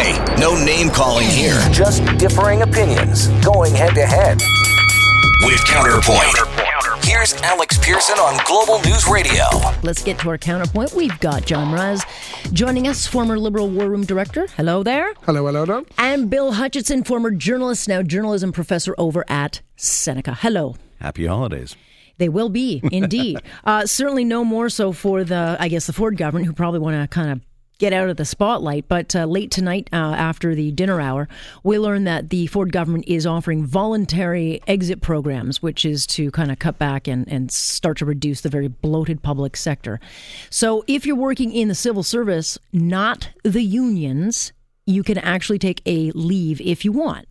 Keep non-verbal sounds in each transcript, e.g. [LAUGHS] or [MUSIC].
Hey, no name calling here. Just differing opinions going head to head. With Counterpoint. Here's Alex Pierson on Global News Radio. Let's get to our counterpoint. We've got John Mraz joining us, former Liberal War Room Director. Hello there. Hello, hello, hello. And Bill Hutchinson, former journalist, now journalism professor over at Seneca. Hello. Happy holidays. They will be, indeed. [LAUGHS] uh, certainly no more so for the, I guess, the Ford government, who probably want to kind of get out of the spotlight. But uh, late tonight, uh, after the dinner hour, we learned that the Ford government is offering voluntary exit programs, which is to kind of cut back and, and start to reduce the very bloated public sector. So if you're working in the civil service, not the unions, you can actually take a leave if you want.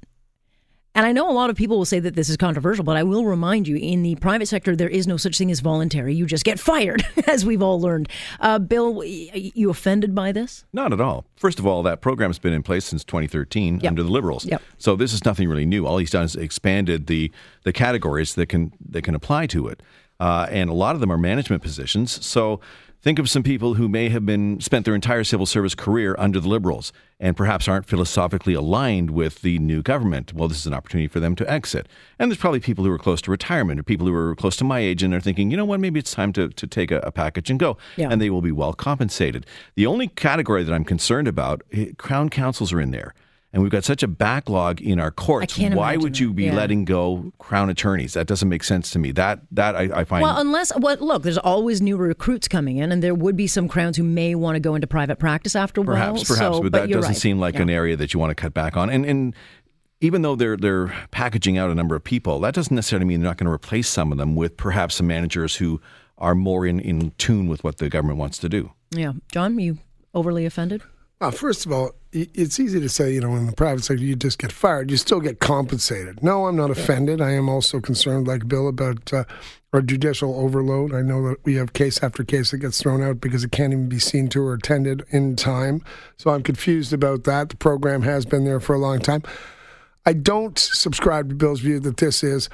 And I know a lot of people will say that this is controversial, but I will remind you in the private sector, there is no such thing as voluntary. You just get fired, [LAUGHS] as we've all learned. Uh, Bill, you offended by this? Not at all. First of all, that program's been in place since 2013 Yep. under the Liberals. Yep. So this is nothing really new. All he's done is expanded the, the categories that can, that can apply to it. Uh, and a lot of them are management positions. So think of some people who may have been spent their entire civil service career under the Liberals and perhaps aren't philosophically aligned with the new government. Well, this is an opportunity for them to exit. And there's probably people who are close to retirement or people who are close to my age and are thinking, you know what, maybe it's time to, to take a, a package and go. Yeah. And they will be well compensated. The only category that I'm concerned about, eh, crown counsels are in there. And we've got such a backlog in our courts. Why imagine would you be Yeah. letting go crown attorneys? That doesn't make sense to me. That that I, I find Well, unless, well, look, there's always new recruits coming in, and there would be some crowns who may want to go into private practice after a while. Perhaps, perhaps, so, but that doesn't right. seem like Yeah. an area that you want to cut back on. And and even though they're they're packaging out a number of people, that doesn't necessarily mean they're not going to replace some of them with perhaps some managers who are more in, in tune with what the government wants to do. Yeah. John, you overly offended? Well, first of all, i- it's easy to say, you know, in the private sector, you just get fired. You still get compensated. No, I'm not offended. I am also concerned, like Bill, about uh, our judicial overload. I know that we have case after case that gets thrown out because it can't even be seen to or attended in time. So I'm confused about that. The program has been there for a long time. I don't subscribe to Bill's view that this is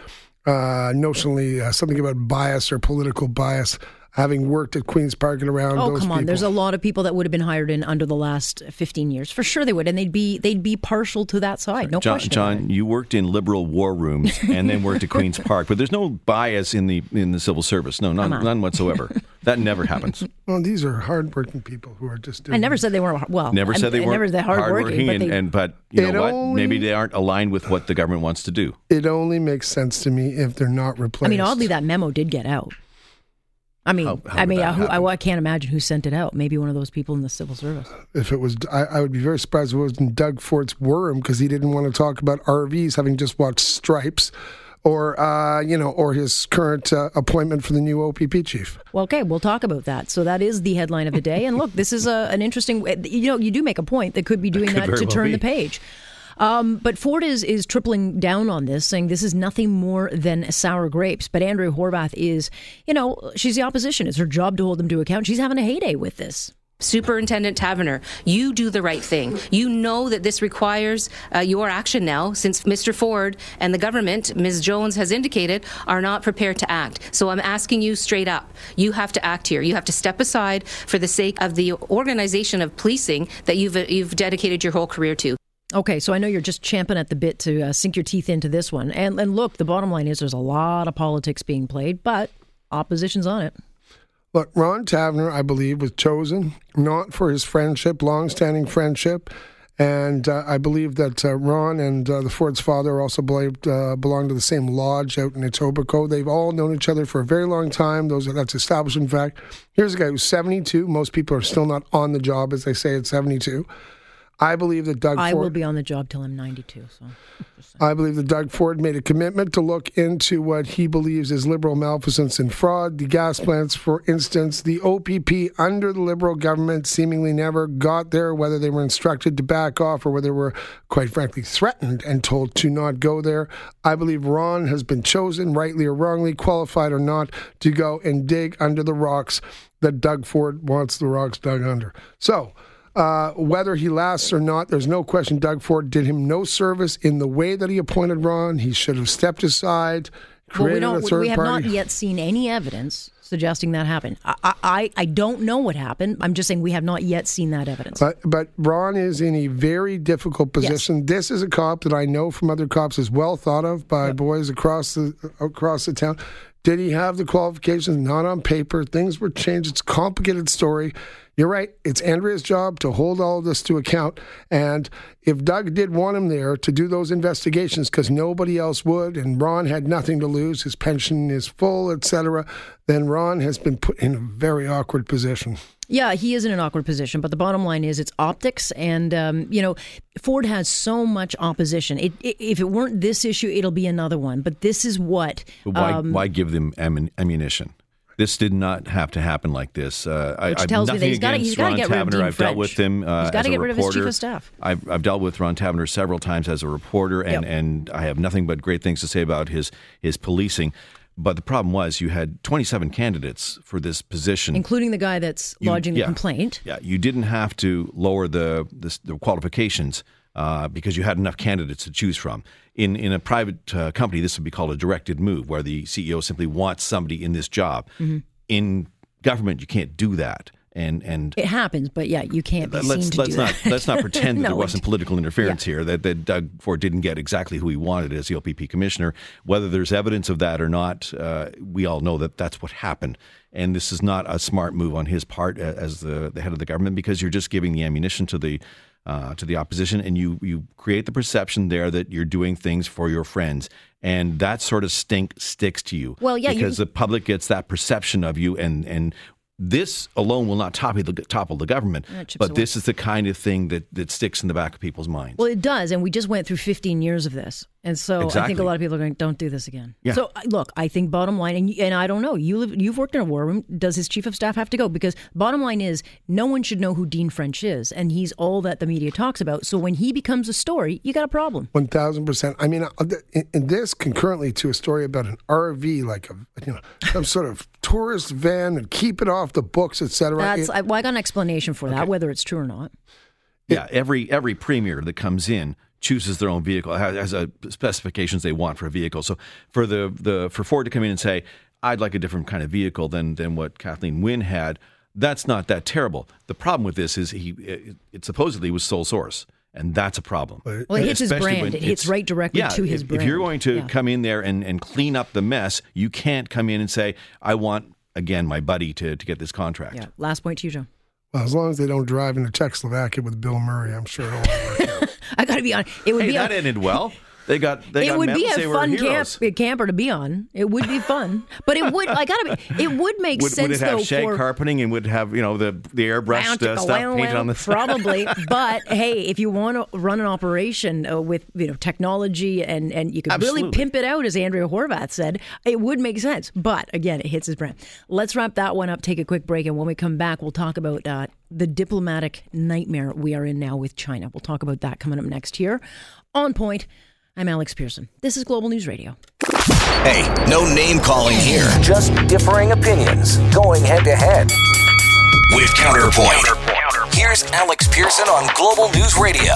uh, notionally uh, something about bias or political bias. Having worked at Queens Park and around Oh, those come on. people. There's a lot of people that would have been hired in under the last 15 years. For sure they would. And they'd be they'd be partial to that side. No John, question. John, you worked in liberal war rooms and then worked at Queens [LAUGHS] Park, but there's no bias in the in the civil service. No, none, none whatsoever. that never happens. [LAUGHS] Well, these are hardworking people who are just doing. I never said they weren't, well, Never said they I weren't never that hardworking, but and, they, and but you know what? only- Maybe they aren't aligned with what the government wants to do. It only makes sense to me if they're not replaced. I mean, oddly, that memo did get out. I mean, How- how I mean, that uh, who, I, happen? I can't imagine who sent it out. Maybe one of those people in the civil service. if it was, I, I would be very surprised if it wasn't Doug Ford's worm because he didn't want to talk about RVs, having just watched Stripes, or uh, you know, or his current uh, appointment for the new OPP chief. Well, okay, we'll talk about that. So that is the headline of the day. And look, this is a, an interesting. You know, you do make a point that could be doing could that to well turn be. the page. Um, but Ford is is tripling down on this, saying this is nothing more than sour grapes. But Andrea Horwath is, you know, she's the opposition. It's her job to hold them to account. She's having a heyday with this. Superintendent Taverner, you do the right thing. You know that this requires uh, your action now, since Mr. Ford and the government, Ms. Jones has indicated, are not prepared to act. So I'm asking you straight up. You have to act here. You have to step aside for the sake of the organization of policing that you've you've dedicated your whole career to. Okay, so I know you're just champing at the bit to uh, sink your teeth into this one. And and look, the bottom line is there's a lot of politics being played, but opposition's on it. Look, Ron Taverner, I believe, was chosen not for his friendship, long-standing friendship, and uh, I believe that uh, Ron and uh, the Ford's father also believed, uh, belonged to the same lodge out in Etobicoke. They've all known each other for a very long time. Those that's established in fact. Here's a guy who's 72. Most people are still not on the job, as they say, at 72. I believe that Doug I Ford. will be on the job till I'm 92. So. I believe that Doug Ford made a commitment to look into what he believes is liberal malfeasance and fraud. The gas plants, for instance, the OPP under the liberal government seemingly never got there, whether they were instructed to back off or whether they were, quite frankly, threatened and told to not go there. I believe Ron has been chosen, rightly or wrongly, qualified or not, to go and dig under the rocks that Doug Ford wants the rocks dug under. So, uh, whether he lasts or not, there's no question Doug Ford did him no service in the way that he appointed Ron. He should have stepped aside, Well, we don't. We have party. not yet seen any evidence suggesting that happened. I, I, I don't know what happened. I'm just saying we have not yet seen that evidence. But but Ron is in a very difficult position. This is a cop that I know from other cops is well thought of by boys across the across the town. Did he have the qualifications? Not on paper. Things were changed. It's a complicated story. You're right. It's Andrea's job to hold all of this to account. And if Doug did want him there to do those investigations because nobody else would, and Ron had nothing to lose, his pension is full, etc., then Ron has been put in a very awkward position. Yeah, he is in an awkward position, but the bottom line is it's optics, and um, you know Ford has so much opposition. It, it, if it weren't this issue, it'll be another one. But this is what. But why, um, why give them ammunition? This did not have to happen like this. Uh, I, Which I've tells me that he's he's gotta get rid of. Dean I've dealt with him uh, He's gotta as a get rid of his chief of staff. I've, I've dealt with Ron Taverner several times as a reporter, and, Yep. and I have nothing but great things to say about his his policing. But the problem was you had 27 candidates for this position. including the guy that's You- lodging the yeah. complaint. Yeah, you didn't have to lower the the, the qualifications uh, because you had enough candidates to choose from. In in a private uh, company, this would be called a directed move, where the CEO simply wants somebody in this job. Mm-hmm. In government, you can't do that, and and. It happens, but yeah, you can't be Let's to let's do not that. let's not [LAUGHS] pretend that No, there wasn't political interference here. That that Doug Ford didn't get exactly who he wanted as the OPP commissioner. Whether there's evidence of that or not, uh, we all know that that's what happened. And this is not a smart move on his part as the, the head of the government because you're just giving the ammunition to the uh, to the opposition, and you you create the perception there that you're doing things for your friends, and that sort of stink sticks to you. Well, yeah, you- because the public gets that perception of you, and and this alone will not topple the topple the government, Yeah, it chips but away. this is the kind of thing that that sticks in the back of people's minds. Well, it does, and we just went through 15 years of this, and so I think a lot of people are going, "Don't do this again." Yeah. So, look, I think bottom line, and and I don't know, you live, you've worked in a war room. Does his chief of staff have to go? Because bottom line is, no one should know who Dean French is, and he's all that the media talks about. So when he becomes a story, you got a problem. One thousand percent. I mean, uh, th- in- in this concurrently to a story about an RV, like a you know some sort of tourist van, and keep it off the books, etc. That's I, well, I got an explanation for that, whether it's true or not. yeah, every every premier that comes in chooses their own vehicle has, has a specifications they want for a vehicle. So for the the for Ford to come in and say, "I'd like a different kind of vehicle than than what Kathleen Wynne had," that's not that terrible. The problem with this is he it, it supposedly was sole source. And that's a problem. Well, it hits his Especially brand. It hits right directly yeah, to his if, If you're going to Yeah. come in there and, and clean up the mess, you can't come in and say, I want, again, my buddy to, to get this contract. Yeah. Last point to you, Joe. well, as long as they don't drive into Czechoslovakia with Bill Murray, I'm sure it'll work out. [LAUGHS] I got to be honest. It would Hey, be that a, ended well. [LAUGHS] They got they it got would be a fun camp, a camper to be on. It would be fun, but it would. I gotta be. It would make Would, sense would it have though shag for carpeting and would have you know the the airbrushed uh, stuff painted on the [LAUGHS] probably. but hey, if you want to run an operation uh, with you know technology and and you could really pimp it out, as Andrea Horwath said, it would make sense. But again, it hits his brand. Let's wrap that one up. Take a quick break, and when we come back, we'll talk about uh, the diplomatic nightmare we are in now with China. We'll talk about that coming up next here. On point. I'm Alex Pierson. This is Global News Radio. Hey, no name calling here. Just differing opinions going head to head. With Counterpoint. Here's Alex Pierson on Global News Radio.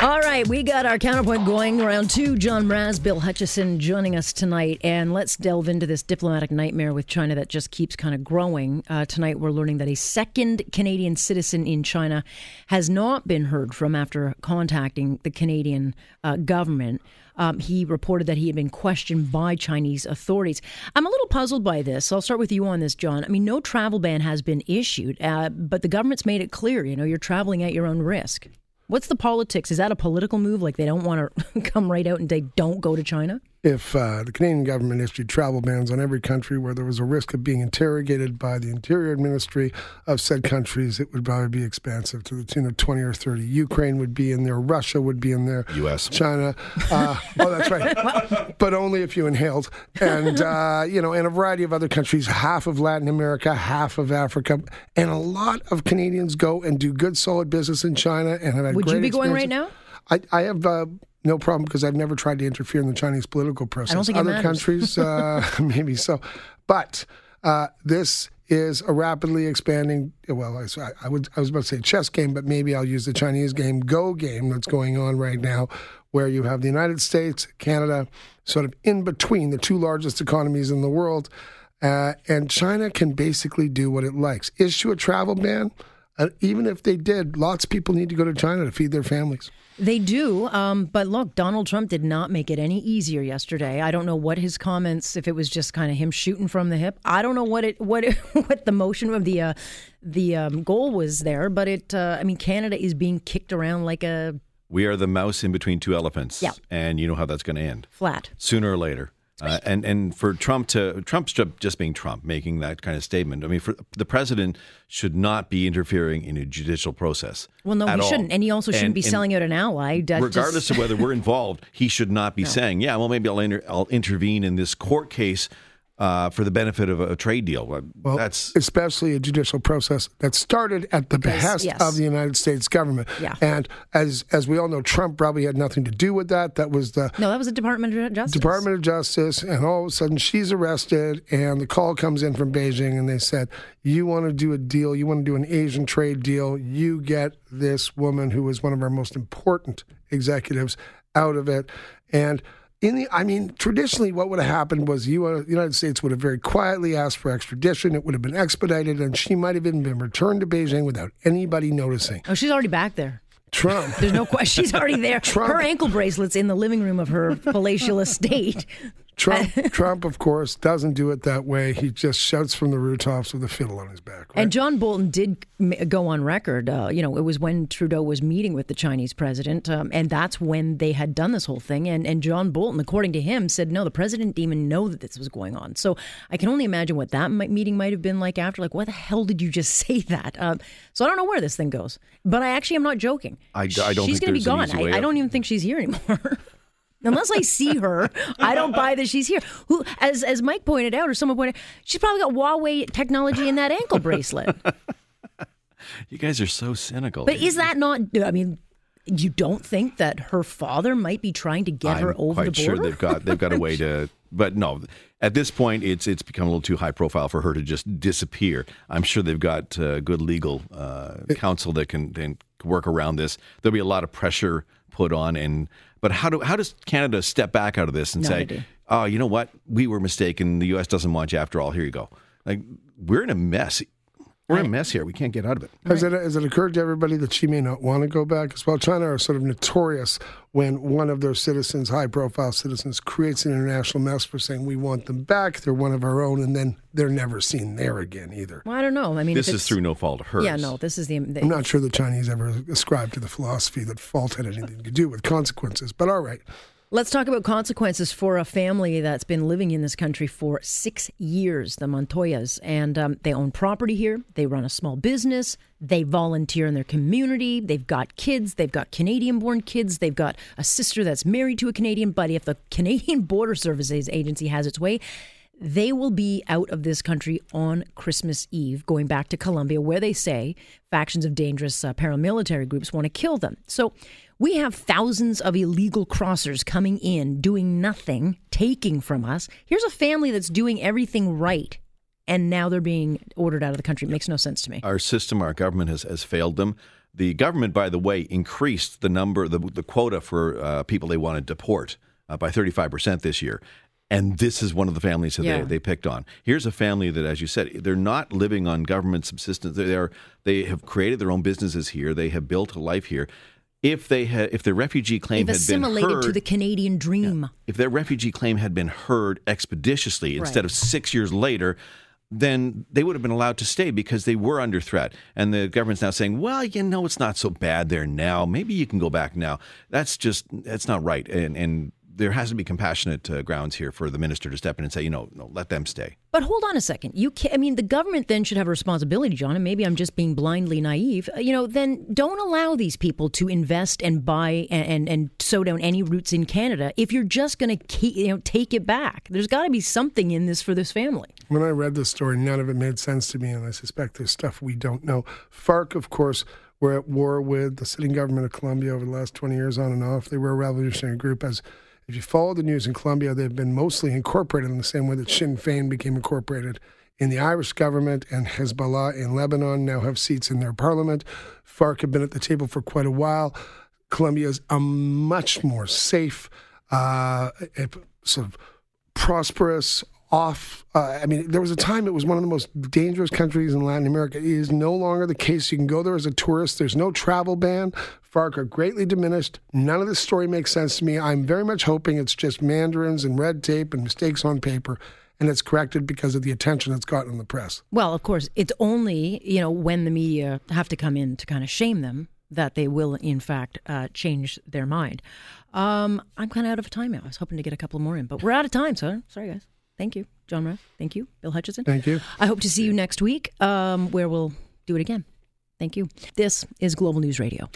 All right, we got our counterpoint going. Round two, John Mraz, Bill Hutchison joining us tonight. And let's delve into this diplomatic nightmare with China that just keeps kind of growing. Uh, tonight, we're learning that a second Canadian citizen in China has not been heard from after contacting the Canadian uh, government. Um, he reported that he had been questioned by Chinese authorities. I'm a little puzzled by this. I'll start with you on this, John. I mean, no travel ban has been issued, uh, but the government's made it clear, you know, you're traveling at your own risk. What's the politics? Is that a political move? Like they don't want to [LAUGHS] come right out and say, don't go to China? If uh, the Canadian government issued travel bans on every country where there was a risk of being interrogated by the Interior Ministry of said countries, it would probably be expansive to the tune of 20 or 30. Ukraine would be in there, Russia would be in there, U.S., China. Uh, oh, that's right. [LAUGHS] but only if you inhaled. And, uh, you know, and a variety of other countries, half of Latin America, half of Africa. And a lot of Canadians go and do good, solid business in China and have had Would great you be going right now? I, I have uh, no problem because I've never tried to interfere in the Chinese political process. Other countries, [LAUGHS] uh, [LAUGHS] maybe so. But uh, this is a rapidly expanding. Well, I, I, would, I was about to say chess game, but maybe I'll use the Chinese game Go game that's going on right now, where you have the United States, Canada, sort of in between the two largest economies in the world, uh, and China can basically do what it likes. Issue a travel ban. Uh, even if they did, lots of people need to go to China to feed their families. They do, um, but look, Donald Trump did not make it any easier yesterday. I don't know what his comments, if it was just kind of him shooting from the hip. I don't know what it, what, it, [LAUGHS] what the motion of the, uh, the um, goal was there, but it. Uh, I mean, Canada is being kicked around like a We are the mouse in between two elephants. Yeah. And you know how that's going to end flat. sooner or later. Uh, and and for Trump to Trump's ju- just being Trump making that kind of statement. I mean, for the president should not be interfering in a judicial process. Well, no, he all. shouldn't, and he also shouldn't And- be selling out an ally. Regardless just- of whether we're involved, he should not be [LAUGHS] saying, "Yeah, well, maybe I'll inter- I'll intervene in this court case uh, for the benefit of a, a trade deal." Well, Well, that's especially a judicial process that started at the behest yes. of the United States government. Yeah. And as as we all know, Trump probably had nothing to do with that. That was the no, that was the Department of Justice. Department of Justice, and all of a sudden she's arrested, and the call comes in from Beijing, and they said, "You want to do a deal? You want to do an Asian trade deal? You get this woman who was one of our most important executives out of it." And in the, I mean, traditionally, what would have happened was you, uh, the United States would have very quietly asked for extradition. It would have been expedited, and she might have even been returned to Beijing without anybody noticing. Oh, she's already back there. Trump. There's no question. [LAUGHS] She's already there. Trump- Her ankle bracelet's in the living room of her palatial estate. Trump, [LAUGHS] Trump, of course, doesn't do it that way. He just shouts from the rooftops with a fiddle on his back. Right? And John Bolton did go on record. Uh, you know, it was when Trudeau was meeting with the Chinese president, um, and that's when they had done this whole thing. And and John Bolton, according to him, said no, the president didn't even know that this was going on. So I can only imagine what that meeting might have been like after. Like, what the hell did you just [LAUGHS] say that? Um, so I don't know where this thing goes. But I actually am not joking. I- I don't She's gonna be gone. I, I don't even think she's here anymore. [LAUGHS] Unless I see her, I don't buy that she's here. Who, as as Mike pointed out, or someone pointed, out, she's probably got Huawei technology in that ankle bracelet. [LAUGHS] you guys are so cynical. But is that not? I mean, you don't think that her father might be trying to get her I'm over quite the sure border? they've got they've got a way to. [LAUGHS] But no, at this point, it's it's become a little too high profile for her to just disappear. I'm sure they've got uh, good legal uh, counsel that can then work around this. There'll be a lot of pressure put on, and but how do how does Canada step back out of this and No say, idea. oh, you know what, we were mistaken. The U.S. doesn't want you after all. Here you go. Like we're in a mess. We're in a mess here. We can't get out of it. Has it, has it occurred to everybody that she may not want to go back as well? China are sort of notorious when one of their citizens, high profile citizens, creates an international mess for saying, we want them back, they're one of our own, and then they're never seen there again either. well, I don't know. I mean, This is through no fault of hers. Yeah, no, this is the. the I'm not sure the Chinese ever ascribed to the philosophy that fault had anything to do with consequences, but all right. Let's talk about consequences for a family that's been living in this country for six years, the Montoyas. And um, they own property here. They run a small business. They volunteer in their community. They've got kids. They've got Canadian born kids. They've got a sister that's married to a Canadian. But if the Canadian Border Services Agency has its way, they will be out of this country on Christmas Eve, going back to Colombia, where they say factions of dangerous uh, paramilitary groups want to kill them. So we have thousands of illegal crossers coming in, doing nothing, taking from us. Here's a family that's doing everything right, and now they're being ordered out of the country. It makes no sense to me. our system, our government has, has failed them. The government, by the way, increased the number, the, the quota for uh, people they want to deport uh, by 35% this year. And this is one of the families that Yeah. they, they picked on. Here's a family that, as you said, they're not living on government subsistence. They are they have created their own businesses here. They have built a life here. If they had, if their refugee claim They've had been assimilated heard, to the Canadian dream. if their refugee claim had been heard expeditiously instead of six years later, then they would have been allowed to stay because they were under threat. And the government's now saying, well, you know, it's not so bad there now. Maybe you can go back now. That's just, that's not right. And, and there has to be compassionate uh, grounds here for the minister to step in and say, you know, no, let them stay. But hold on a second. You can I mean, the government then should have a responsibility, John, and maybe I'm just being blindly naive. Uh, you know, then don't allow these people to invest and buy and, and, and sow down any roots in Canada if you're just going to you know, take it back. There's got to be something in this for this family. When I read this story, none of it made sense to me, and I suspect there's stuff we don't know. FARC, of course, were at war with the sitting government of Colombia over the last 20 years on and off. They were a revolutionary group. As if you follow the news in Colombia, they've been mostly incorporated in the same way that Sinn Féin became incorporated in the Irish government and Hezbollah in Lebanon now have seats in their parliament. FARC have been at the table for quite a while. Colombia is a much more safe, uh, sort of prosperous, off. Uh, I mean, there was a time it was one of the most dangerous countries in Latin America. It is no longer the case. You can go there as a tourist. There's no travel ban. FARC greatly diminished. None of this story makes sense to me. I'm very much hoping it's just mandarins and red tape and mistakes on paper. And it's corrected because of the attention it's gotten in the press. Well, of course, it's only you know when the media have to come in to kind of shame them that they will, in fact, uh, change their mind. Um, I'm kind of out of time now. I was hoping to get a couple more in, but we're out of time. So sorry, guys. Thank you, John Ruff. Thank you, Bill Hutchison. Thank you. I hope to see you next week, um, where we'll do it again. Thank you. This is Global News Radio.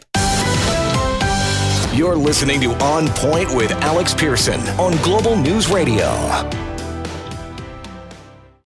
You're listening to On Point with Alex Pierson on Global News Radio.